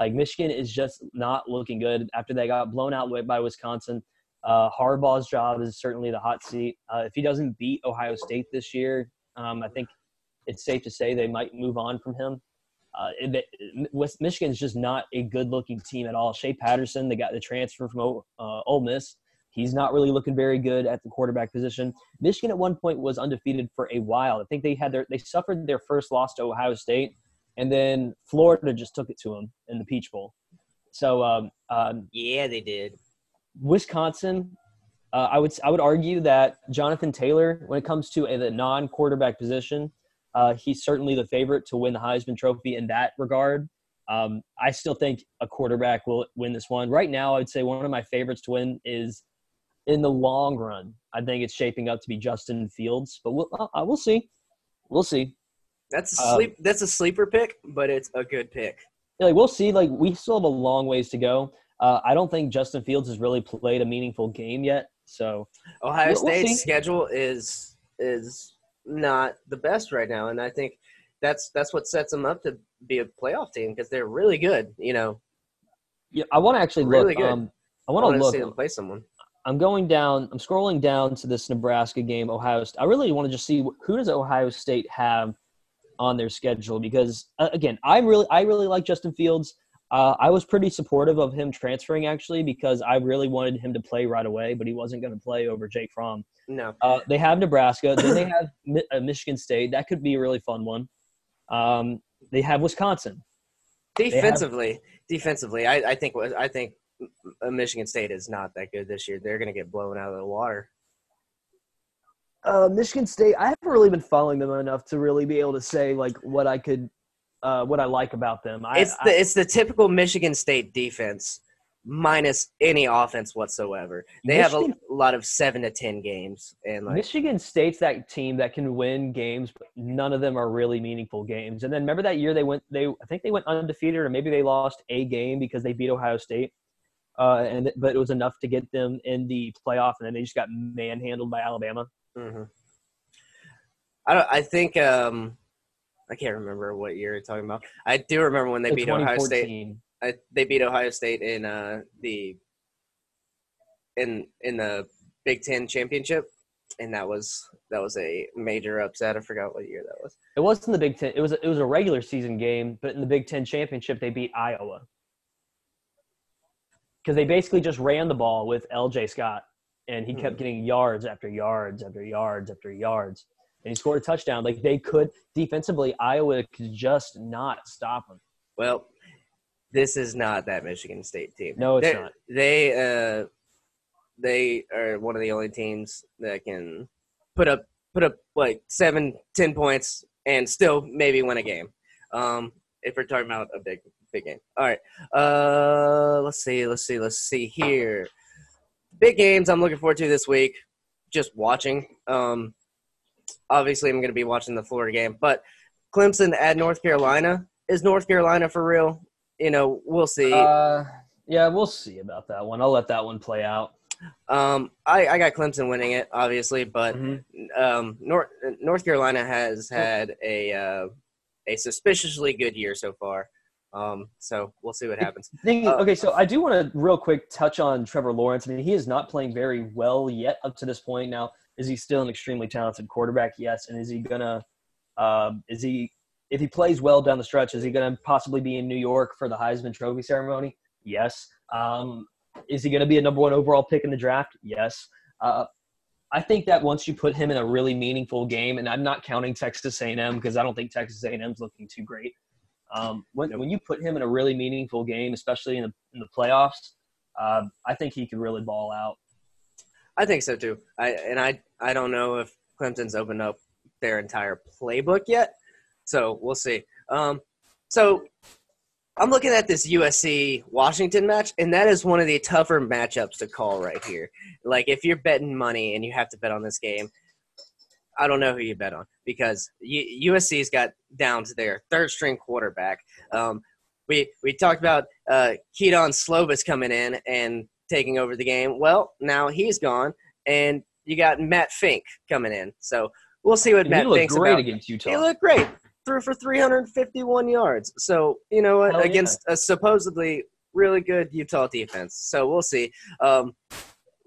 Speaker 5: Like Michigan is just not looking good after they got blown out by Wisconsin. Uh, Harbaugh's job is certainly the hot seat. Uh, if he doesn't beat Ohio State this year, um, I think it's safe to say they might move on from him. Uh, it, West Michigan's just not a good-looking team at all. Shea Patterson, they got the transfer from O- uh, Ole Miss. He's not really looking very good at the quarterback position. Michigan at one point was undefeated for a while. I think they had their they suffered their first loss to Ohio State, and then Florida just took it to them in the Peach Bowl. So um, um,
Speaker 1: Yeah, they did.
Speaker 5: Wisconsin, uh, I would I would argue that Jonathan Taylor, when it comes to a, the non-quarterback position, uh, he's certainly the favorite to win the Heisman Trophy in that regard. Um, I still think a quarterback will win this one. Right now, I would say one of my favorites to win is in the long run. I think it's shaping up to be Justin Fields, but we'll uh, we'll see. We'll see.
Speaker 1: That's a
Speaker 5: Um,
Speaker 1: sleep. that's a sleeper pick, but it's a good pick.
Speaker 5: like we'll see. Like we still have a long ways to go. Uh, I don't think Justin Fields has really played a meaningful game yet. So
Speaker 1: Ohio
Speaker 5: We'll- we'll
Speaker 1: State's schedule is is not the best right now, and I think that's that's what sets them up to be a playoff team because they're really good. You know,
Speaker 5: yeah, I want to actually look.
Speaker 1: Good.
Speaker 5: Um, I want to look.
Speaker 1: see them play someone.
Speaker 5: I'm going down. I'm scrolling down to this Nebraska game. Ohio. State. I really want to just see who does Ohio State have on their schedule because uh, again, I'm really, I really like Justin Fields. Uh, I was pretty supportive of him transferring actually because I really wanted him to play right away, but he wasn't going to play over Jake Fromm.
Speaker 1: No,
Speaker 5: Uh, they have Nebraska. then they have Mi- uh, Michigan State. That could be a really fun one. Um, they have Wisconsin. have-
Speaker 1: defensively, defensively, I, I think I think uh, Michigan State is not that good this year. They're going to get blown out of the water.
Speaker 5: Uh, Michigan State. I haven't really been following them enough to really be able to say like what I could, uh, what I like about them. I,
Speaker 1: It's
Speaker 5: I-
Speaker 1: the it's the typical Michigan State defense minus any offense whatsoever. They have a lot of seven to ten games, and like
Speaker 5: Michigan State's that team that can win games, but none of them are really meaningful games. And then remember that year they went, they I think they went undefeated, or maybe they lost a game because they beat Ohio State. uh, and but it was enough to get them in the playoff, and then they just got manhandled by Alabama.
Speaker 1: Hmm I don't. I think. Um, I can't remember what year you're talking about. I do remember when they
Speaker 5: In
Speaker 1: beat Ohio State. I, they beat Ohio State in uh, the in in the Big Ten championship, and that was that was a major upset. I forgot what year that was.
Speaker 5: It wasn't the Big Ten. It was it was a regular season game, but in the Big Ten championship, they beat Iowa because they basically just ran the ball with L.J. Scott, and he kept
Speaker 1: Hmm.
Speaker 5: getting yards after yards after yards after yards, and he scored a touchdown. Like they could defensively, Iowa could just not stop him.
Speaker 1: Well, this is not that Michigan State team.
Speaker 5: No, it's
Speaker 1: They're-
Speaker 5: not.
Speaker 1: They uh, they are one of the only teams that can put up put up like seven, ten points and still maybe win a game. Um, if we're talking about a big big game. All right. Uh, let's see. Let's see. Let's see here. Big games I'm looking forward to this week. Just watching. Um, obviously I'm going to be watching the Florida game, but Clemson at North Carolina is North Carolina for real. You know, we'll see.
Speaker 5: Uh, yeah, we'll see about that one. I'll let that one play out.
Speaker 1: Um, I, I got Clemson winning it, obviously, but um, North North Carolina has had a uh, a suspiciously good year so far. Um, so we'll see what happens.
Speaker 5: Thing,
Speaker 1: Uh,
Speaker 5: okay, so I do want to real quick touch on Trevor Lawrence. I mean, he is not playing very well yet up to this point. Now, is he still an extremely talented quarterback? Yes. And is he gonna? Um, is he? If he plays well down the stretch, is he gonna possibly be in New York for the Heisman Trophy ceremony? Yes. Um, is he gonna be a number one overall pick in the draft? Yes. Uh, I think that once you put him in a really meaningful game, and I'm not counting Texas A&M because I don't think Texas A&M is looking too great. Um, when, when you put him in a really meaningful game, especially in the, in the playoffs, uh, I think he could really ball out.
Speaker 1: I think so too. I and I I don't know if Clemson's opened up their entire playbook yet, so we'll see. Um, so I'm looking at this USC Washington match, and that is one of the tougher matchups to call right here. Like if you're betting money and you have to bet on this game, I don't know who you bet on because USC's got down to their third string quarterback. Um, we we talked about uh, Kedon Slovis coming in and taking over the game. Well, now he's gone, and you got Matt Fink coming in. So we'll see what
Speaker 5: he
Speaker 1: Matt
Speaker 5: looked
Speaker 1: Fink's
Speaker 5: great
Speaker 1: about.
Speaker 5: against Utah.
Speaker 1: He looked great. Threw for 351 yards. So you know what?
Speaker 5: Hell yeah.
Speaker 1: Against a supposedly really good Utah defense. So we'll see. Um,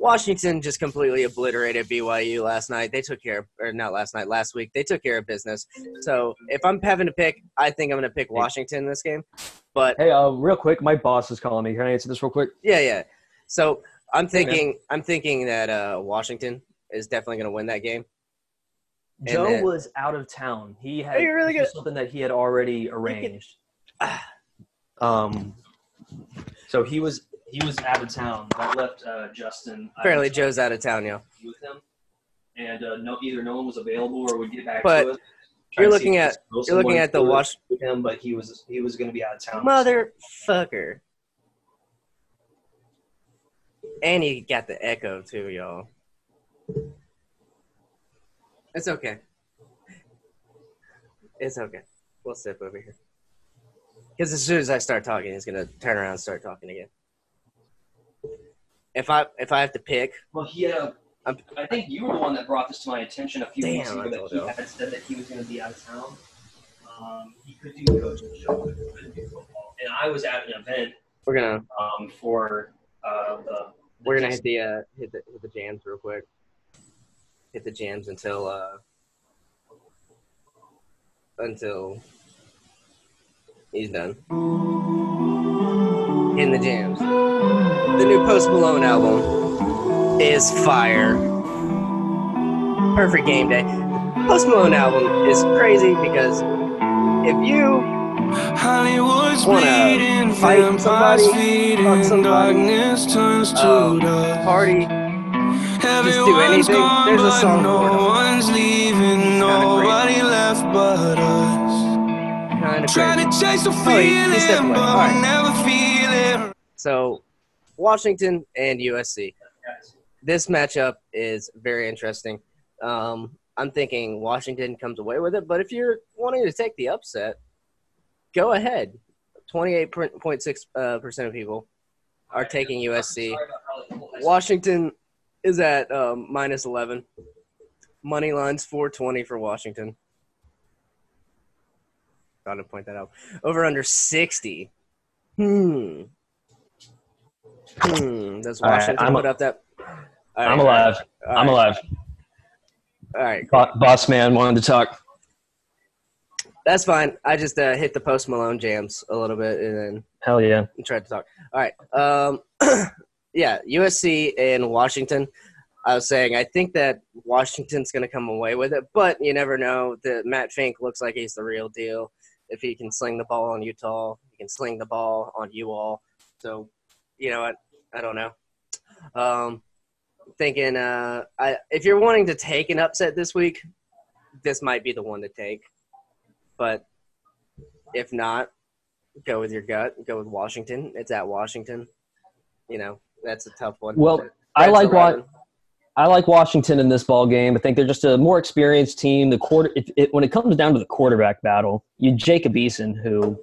Speaker 1: Washington just completely obliterated BYU last night. They took care of, or not last night, last week. They took care of business. So if I'm having to pick, I think I'm going to pick Washington in this game. But
Speaker 5: hey, uh, real quick, my boss is calling me. Can I answer this real quick?
Speaker 1: yeah, yeah. So I'm
Speaker 5: Hey,
Speaker 1: thinking, I'm thinking that uh, Washington is definitely going to win that game.
Speaker 5: Joe
Speaker 1: then-
Speaker 5: was out of town. He had
Speaker 1: really
Speaker 5: something that he had already arranged. Um, so he was he was out of town. That left uh, Justin.
Speaker 1: Apparently, Joe's out of town, yo.
Speaker 5: with him, and uh, no, either no one was available or would get back
Speaker 1: But
Speaker 5: to us.
Speaker 1: you're
Speaker 5: Trying to see
Speaker 1: looking at-
Speaker 5: we could know
Speaker 1: You're looking at the Wash
Speaker 5: with him, but he was he was going to be out of town.
Speaker 1: motherfucker. And he got the echo too, y'all. It's okay. It's okay. We'll sip over here. Because as soon as I start talking, he's gonna turn around and start talking again. If I if I have to pick,
Speaker 5: Well, he had a.
Speaker 1: I'm-
Speaker 5: I think you were the one that brought this to my attention a few weeks
Speaker 1: Damn, I
Speaker 5: ago that he had said that he was going to be out of town. Um, he could do coaching show, but he couldn't do football. And I was at an event
Speaker 1: we're gonna
Speaker 5: um, for uh, the.
Speaker 1: we're gonna hit the uh, hit the hit the jams real quick. Hit the jams until uh until he's done. In the jams. The new Post Malone album is fire. Perfect game day. Post Malone album is crazy because if you
Speaker 6: Hollywood's
Speaker 1: wanna
Speaker 6: bleeding,
Speaker 1: fight somebody, fuck somebody,
Speaker 6: darkness turns to
Speaker 1: uh,
Speaker 6: dust.
Speaker 1: party,
Speaker 6: Everyone's
Speaker 1: anything,
Speaker 6: gone,
Speaker 1: there's a song
Speaker 6: no
Speaker 1: for
Speaker 6: one's leaving, nobody left but us.
Speaker 1: kind of
Speaker 6: Trying to chase the
Speaker 1: Oh, he-
Speaker 6: feeling, but
Speaker 1: right.
Speaker 6: never feel.
Speaker 1: So, Washington and USC. This matchup is very interesting. Um, I'm thinking Washington comes away with it, but if you're wanting to take the upset, go ahead. 28.6 uh, percent of people are taking USC. Washington is at um, minus 11. Money line's 420 for Washington. To point that out. Over under 60. Hmm. Hmm. Does
Speaker 5: All right,
Speaker 1: Washington
Speaker 5: I'm-
Speaker 1: put up that? All
Speaker 5: I'm alive.
Speaker 1: all
Speaker 5: I'm alive.
Speaker 1: All right.
Speaker 5: Bo- Boss man wanted to talk.
Speaker 1: That's fine. I just uh, hit the post Malone jams a little bit and then
Speaker 5: Hell yeah.
Speaker 1: tried to talk. All right. Um, yeah, USC and Washington. I was saying I think that Washington's going to come away with it, but you never know. That Matt Fink looks like he's the real deal. If he can sling the ball on Utah, he can sling the ball on you all. So, you know what? I don't know. Um, thinking uh, I, if you're wanting to take an upset this week, this might be the one to take. But if not, go with your gut. Go with Washington. It's at Washington. You know that's a tough one.
Speaker 5: Well, I like what. I like Washington in this ball game. I think they're just a more experienced team. The quarter, if it, when it comes down to the quarterback battle, you Jacob Eason, who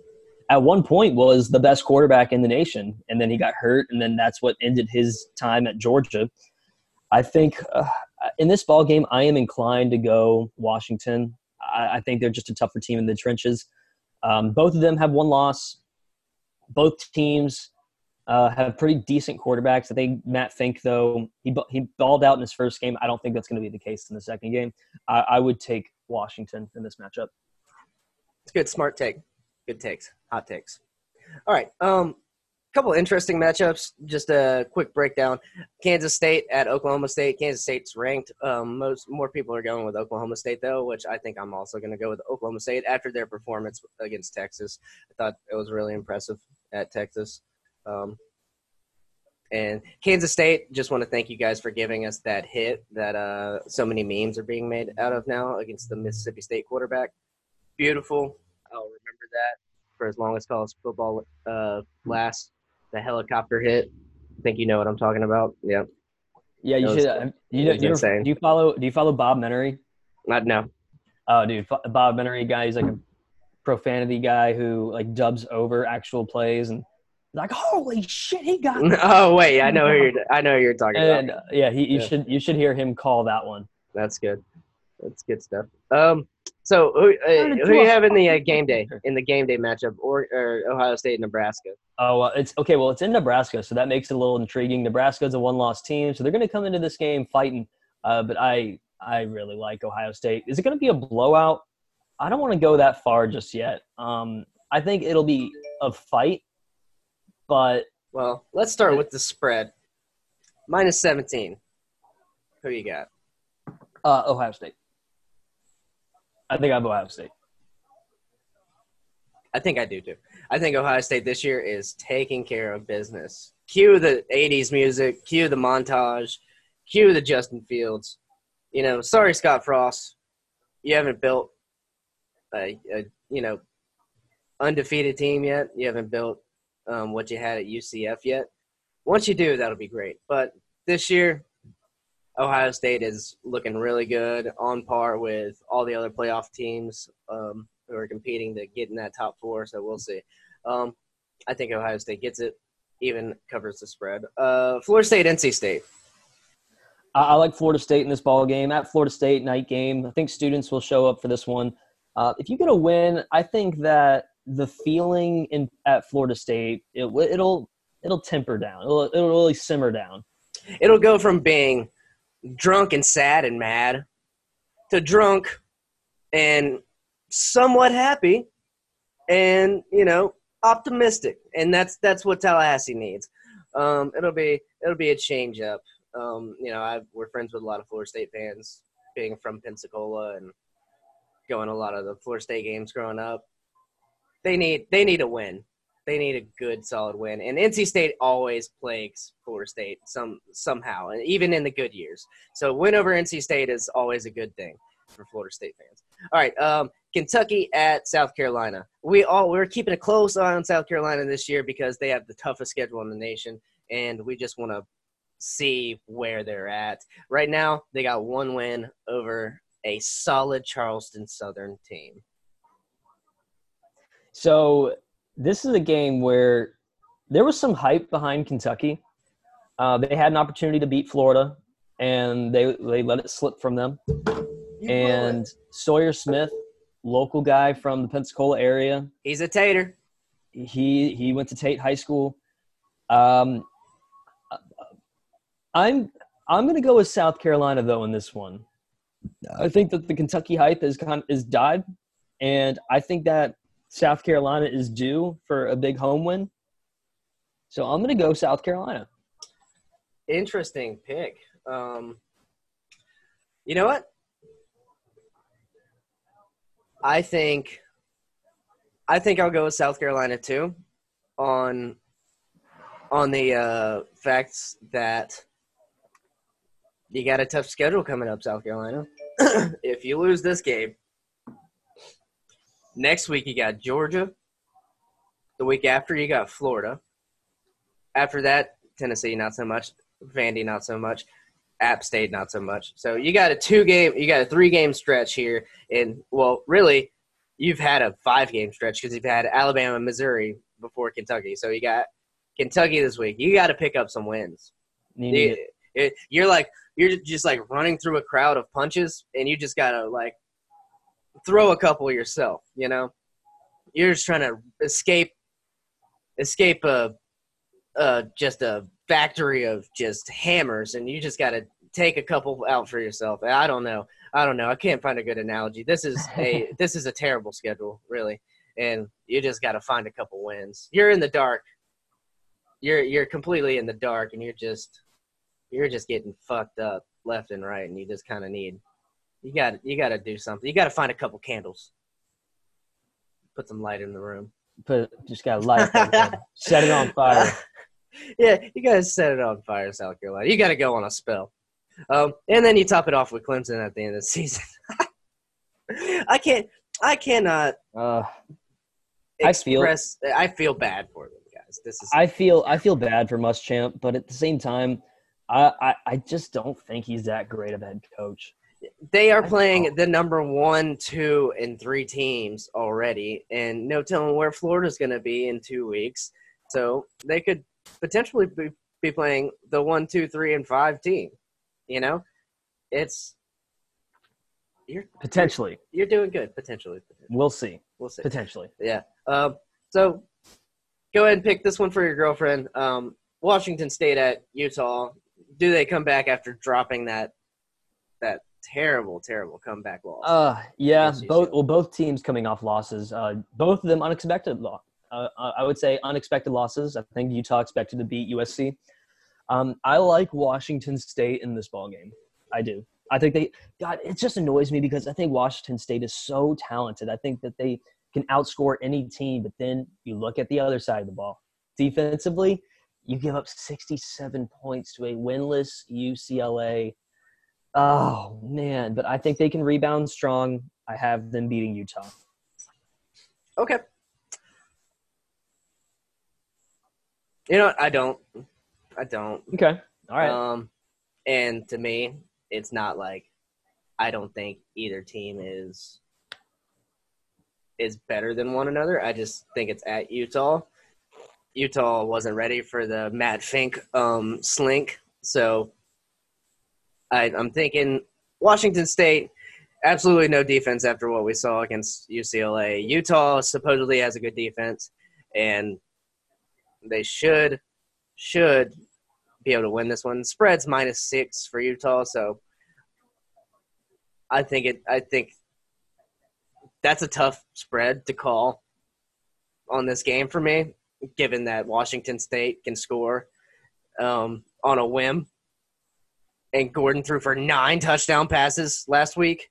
Speaker 5: at one point was the best quarterback in the nation, and then he got hurt, and then that's what ended his time at Georgia. I think uh, in this ball game, I am inclined to go Washington. I, I think they're just a tougher team in the trenches. Um, both of them have one loss. Both teams uh, have pretty decent quarterbacks. I think Matt Fink, though, he he balled out in his first game. I don't think that's going to be the case in the second game. I, I would take Washington in this matchup.
Speaker 1: It's a good, smart take. Good takes, hot takes. All right. Um, couple interesting matchups. Just a quick breakdown. Kansas State at Oklahoma State. Kansas State's ranked. Um, most more people are going with Oklahoma State though, which I think I'm also going to go with Oklahoma State after their performance against Texas. I thought it was really impressive at Texas. Um, and Kansas State, just want to thank you guys for giving us that hit that uh, so many memes are being made out of now against the Mississippi State quarterback. Beautiful. That for as long as college football uh, lasts. The helicopter hit. I think you know what I'm talking about. Yeah.
Speaker 5: Yeah, you should. uh, you know, you do you follow? Do you follow Bob Menery?
Speaker 1: Not no.
Speaker 5: Oh, dude, Bob Menery guy. He's like a profanity guy who like dubs over actual plays and like, holy shit, he got.
Speaker 1: Oh wait, I know who you're. I know who you're talking about.
Speaker 5: Uh, yeah, he, you
Speaker 1: Yeah.
Speaker 5: should you should hear him call that one.
Speaker 1: That's good. That's good stuff. Um, so who, uh, who
Speaker 5: do
Speaker 1: you
Speaker 5: a
Speaker 1: have in the uh, game day in the game day matchup or, or Ohio State and Nebraska?
Speaker 5: Oh, uh, it's okay. Well, it's in Nebraska, so that makes it a little intriguing. Nebraska's a one-loss team, so they're going to come into this game fighting. Uh, but I, I really like Ohio State. Is it going to be a blowout? I don't want to go that far just yet. Um, I think it'll be a fight, but
Speaker 1: Well, let's start with the spread. Minus 17. Who you got?
Speaker 5: uh, Ohio State. I think I have Ohio State.
Speaker 1: I think I do too. I think Ohio State this year is taking care of business. Cue the 80s music, cue the montage, cue the Justin Fields. You know, sorry, Scott Frost. You haven't built a, a you know, undefeated team yet. You haven't built um, what you had at UCF yet. Once you do, that'll be great. But this year, Ohio State is looking really good, on par with all the other playoff teams um, who are competing to get in that top four. So we'll see. Um, I think Ohio State gets it, even covers the spread. Uh, Florida State, NC State.
Speaker 5: I, I like Florida State in this ball game. At Florida State night game, I think students will show up for this one. Uh, if you get a win, I think that the feeling in at Florida State it, it'll it'll temper down. It'll it'll really simmer down.
Speaker 1: It'll go from being drunk and sad and mad to drunk and somewhat happy and you know optimistic. And that's that's what tallahassee needs. Um, it'll be it'll be a change up. Um, you know i we're friends with a lot of florida state fans being from pensacola and going a lot of the florida state games growing up. They need they need a win they need a good solid win. And nc state always plagues florida state some somehow and even in the good years. So win over nc state is always a good thing for florida state fans. All right um, kentucky at south carolina. We all we're keeping a close eye on south carolina this year because they have the toughest schedule in the nation and we just want to see where they're at. Right now they got one win over a solid charleston southern team.
Speaker 5: So this is a game where there was some hype behind Kentucky. Uh, they had an opportunity to beat Florida, and they they let it slip from them. And Sawyer Smith, local guy from the Pensacola area,
Speaker 1: He's a tater.
Speaker 5: he he went to Tate High School. Um, I'm I'm gonna go with South Carolina though in this one. I think that the Kentucky hype is kind is died, and I think that South Carolina is due for a big home win. So I'm gonna go South Carolina.
Speaker 1: Interesting pick. Um, you know what? I think I think I'll go with South Carolina too, on on the uh, facts that you got a tough schedule coming up, South Carolina. if you lose this game, next week you got Georgia. The week after you got Florida. After that, Tennessee not so much, Vandy not so much, App State not so much. So you got a two game, you got a three game stretch here, and well, really, you've had a five game stretch because you've had Alabama, Missouri before Kentucky. So you got Kentucky this week. You got to pick up some wins.
Speaker 5: You need
Speaker 1: You-
Speaker 5: it.
Speaker 1: it- you're like you're just like running through a crowd of punches, and you just gotta like throw a couple yourself. You know, you're just trying to escape, escape a, uh, just a factory of just hammers, and you just gotta take a couple out for yourself. I don't know. I don't know. I can't find a good analogy. This is a this is a terrible schedule, really, and you just gotta find a couple wins. You're in the dark. You're you're completely in the dark, and you're just you're just getting fucked up left and right, and you just kind of need you got you got to do something. You got to find a couple candles, put some light in the room.
Speaker 5: Put just got light set it on fire.
Speaker 1: yeah, you got to set it on fire, South Carolina. You got to go on a spell, um, and then you top it off with Clemson at the end of the season. I can't. I cannot
Speaker 5: Uh, I feel-
Speaker 1: I feel bad for them, guys. This is.
Speaker 5: I feel I feel bad for Muschamp, but at the same time, I, I, I just don't think he's that great of a head coach.
Speaker 1: They are playing the number one, two, and three teams already, and no telling where Florida's going to be in two weeks. So they could potentially be, be playing the one, two, three, and five team. You know, it's you're
Speaker 5: Potentially,
Speaker 1: you're doing good. Potentially,
Speaker 5: we'll see.
Speaker 1: we'll see.
Speaker 5: Potentially,
Speaker 1: Yeah. Um, so go ahead and pick this one for your girlfriend. Um, Washington State at Utah. Do they come back after dropping that that terrible, terrible comeback loss?
Speaker 5: uh, yeah. Both well, both teams coming off losses. Uh, both of them unexpected. Lo- uh, I would say unexpected losses. I think Utah expected to beat USC. Um, I like Washington State in this ball game. I do. I think they. God, it just annoys me because I think Washington State is so talented. I think that they can outscore any team. But then you look at the other side of the ball. Defensively, you give up 67 points to a winless UCLA. Oh man, but I think they can rebound strong. I have them beating Utah.
Speaker 1: okay. You know? I don't. I don't.
Speaker 5: Okay. All right.
Speaker 1: Um, and to me, it's not like I don't think either team is is better than one another. I just think it's at Utah. Utah wasn't ready for the Matt Fink um, slink, so I, I'm thinking Washington State. Absolutely no defense after what we saw against UCLA. Utah supposedly has a good defense, and they should should be able to win this one. Spreads minus six for Utah, so I think it. I think that's a tough spread to call on this game for me, given that Washington State can score um, on a whim, and Gordon threw for nine touchdown passes last week.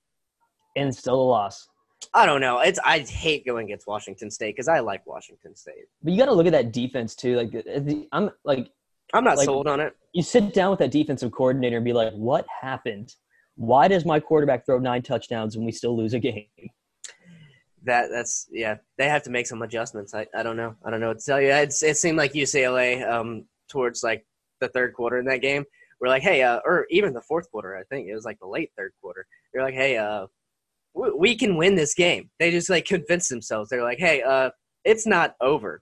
Speaker 5: and still a loss.
Speaker 1: I don't know. It's I hate going against Washington State because I like Washington State.
Speaker 5: But you got to look at that defense too. Like uh, the- I'm like
Speaker 1: I'm not
Speaker 5: Like-
Speaker 1: sold on it.
Speaker 5: you sit down with that defensive coordinator and be like, what happened? Why does my quarterback throw nine touchdowns and we still lose a game?
Speaker 1: That that's yeah. They have to make some adjustments. I, I don't know. I don't know what to tell you. It's, it seemed like UCLA um towards like the third quarter in that game. We're like, hey, uh, or even the fourth quarter. I think it was like the late third quarter. They're like, hey, uh, we, can win this game. They just like convinced themselves. They're like, hey, uh, it's not over.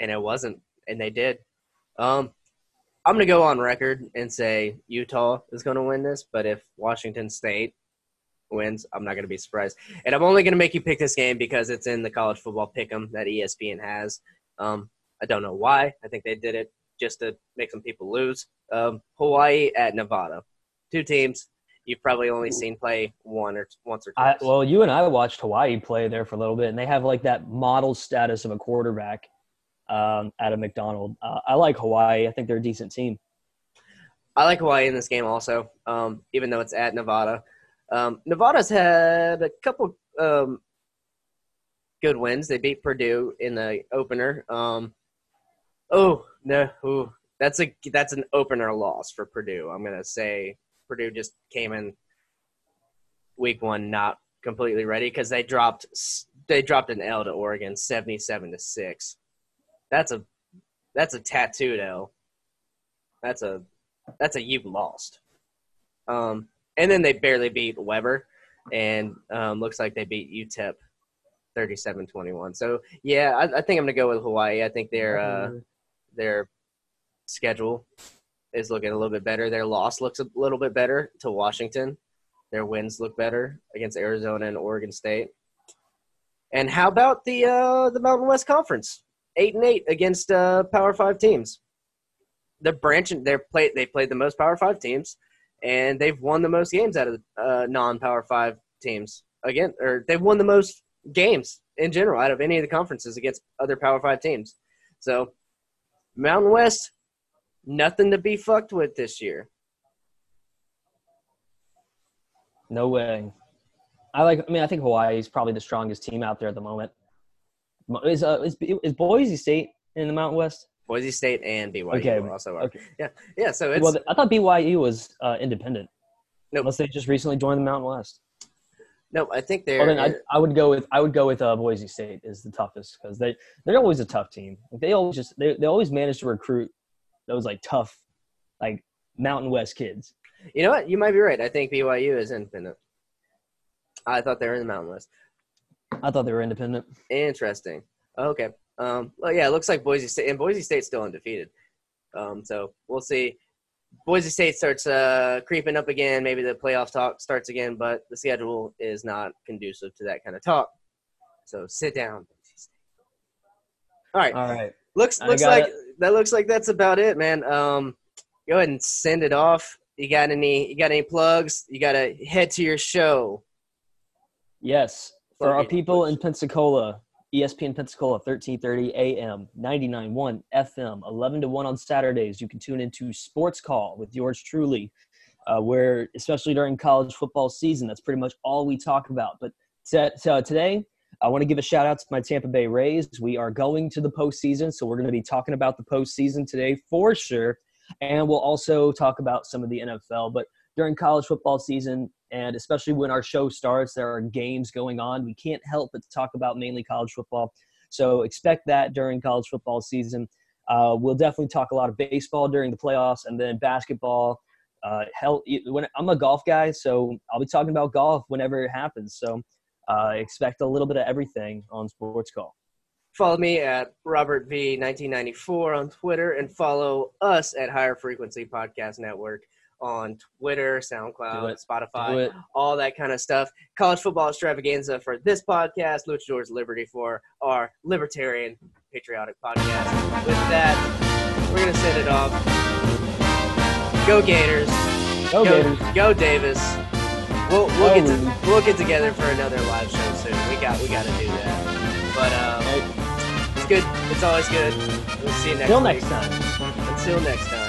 Speaker 1: and it wasn't, and they did. Um, I'm gonna go on record and say Utah is gonna win this, but if Washington State wins, I'm not gonna be surprised. And I'm only gonna make you pick this game because it's in the college football pick'em that E ESPN has. Um, I don't know why. I think they did it just to make some people lose. Um, Hawaii at Nevada, two teams you've probably only seen play one or once or
Speaker 5: I,
Speaker 1: twice.
Speaker 5: well, you and I watched Hawaii play there for a little bit, and they have like that model status of a quarterback um, at a McDonald. Uh, I like Hawaii. I think they're a decent team.
Speaker 1: I like Hawaii in this game also, um, even though it's at Nevada. Um, Nevada's had a couple um, good wins. They beat Purdue in the opener. Um, oh no, ooh, that's a that's an opener loss for Purdue. I'm gonna say Purdue just came in week one not completely ready because they dropped they dropped an L to Oregon, seventy seven to six. That's a that's a tattooed L. That's a that's a you've lost. Um, and then they barely beat Weber, and um, looks like they beat UTEP 37-21. So yeah, I, I think I'm gonna go with Hawaii. I think their uh, their schedule is looking a little bit better. Their loss looks a little bit better to Washington. Their wins look better against Arizona and Oregon State. And how about the uh, the Mountain West Conference? Eight and eight against uh, Power Five teams. They're branching. They're play. They played the most Power Five teams, and they've won the most games out of uh, non-Power Five teams. Again, or they've won the most games in general out of any of the conferences against other Power Five teams. So, Mountain West, nothing to be fucked with this year.
Speaker 5: No way. I like. I mean, I think Hawaii is probably the strongest team out there at the moment. Is uh, is, is Boise State in the Mountain West?
Speaker 1: Boise State and BYU
Speaker 5: Okay,
Speaker 1: also are.
Speaker 5: okay.
Speaker 1: Yeah, yeah. So it's
Speaker 5: well, I thought BYU was uh, independent.
Speaker 1: Nope.
Speaker 5: Unless they just recently joined the Mountain West.
Speaker 1: No. I think they're.
Speaker 5: Well, I, I would go with I would go with uh, Boise State is the toughest because they they're always a tough team. They always just they they always manage to recruit those like tough like Mountain West kids.
Speaker 1: you know what? You might be right. I think BYU is independent. I thought they were in the Mountain West.
Speaker 5: I thought they were independent.
Speaker 1: Interesting. Okay. Um, well, yeah, it looks like Boise State and Boise State's still undefeated. Um, so we'll see. Boise State starts uh, creeping up again. Maybe the playoff talk starts again, but the schedule is not conducive to that kind of talk. So sit down. All right.
Speaker 5: All right.
Speaker 1: Looks looks like
Speaker 5: it.
Speaker 1: that looks like that's about it, man. Um, go ahead and send it off. You got any? You got any plugs? You got to head to your show.
Speaker 5: Yes, for our people in Pensacola, ESPN Pensacola, thirteen thirty a.m., 99.1 FM, eleven to one on Saturdays. You can tune into Sports Call with yours truly, uh, where especially during college football season, that's pretty much all we talk about. But t- t- today, I want to give a shout out to my Tampa Bay Rays. We are going to the postseason, so we're going to be talking about the postseason today for sure, and we'll also talk about some of the NFL. But during college football season, and especially when our show starts, there are games going on. We can't help but talk about mainly college football. So expect that during college football season. Uh, we'll definitely talk a lot of baseball during the playoffs, and then basketball. Uh, hell, when I'm a golf guy, so I'll be talking about golf whenever it happens. So uh, expect a little bit of everything on Sports Call.
Speaker 1: Follow me at Robert V 1994 on Twitter and follow us at Higher Frequency Podcast Network on Twitter, SoundCloud. Spotify, all that kind of stuff. College football extravaganza for this podcast, Luchadors Liberty for our libertarian patriotic podcast. With that, we're gonna send it off. Go Gators!
Speaker 5: Go, Gators.
Speaker 1: Go Davis! We'll we'll get to, we'll get together for another live show soon. We got we got to do that. But um, it's good. It's always good. We'll see you next
Speaker 5: Till next time.
Speaker 1: Until next time.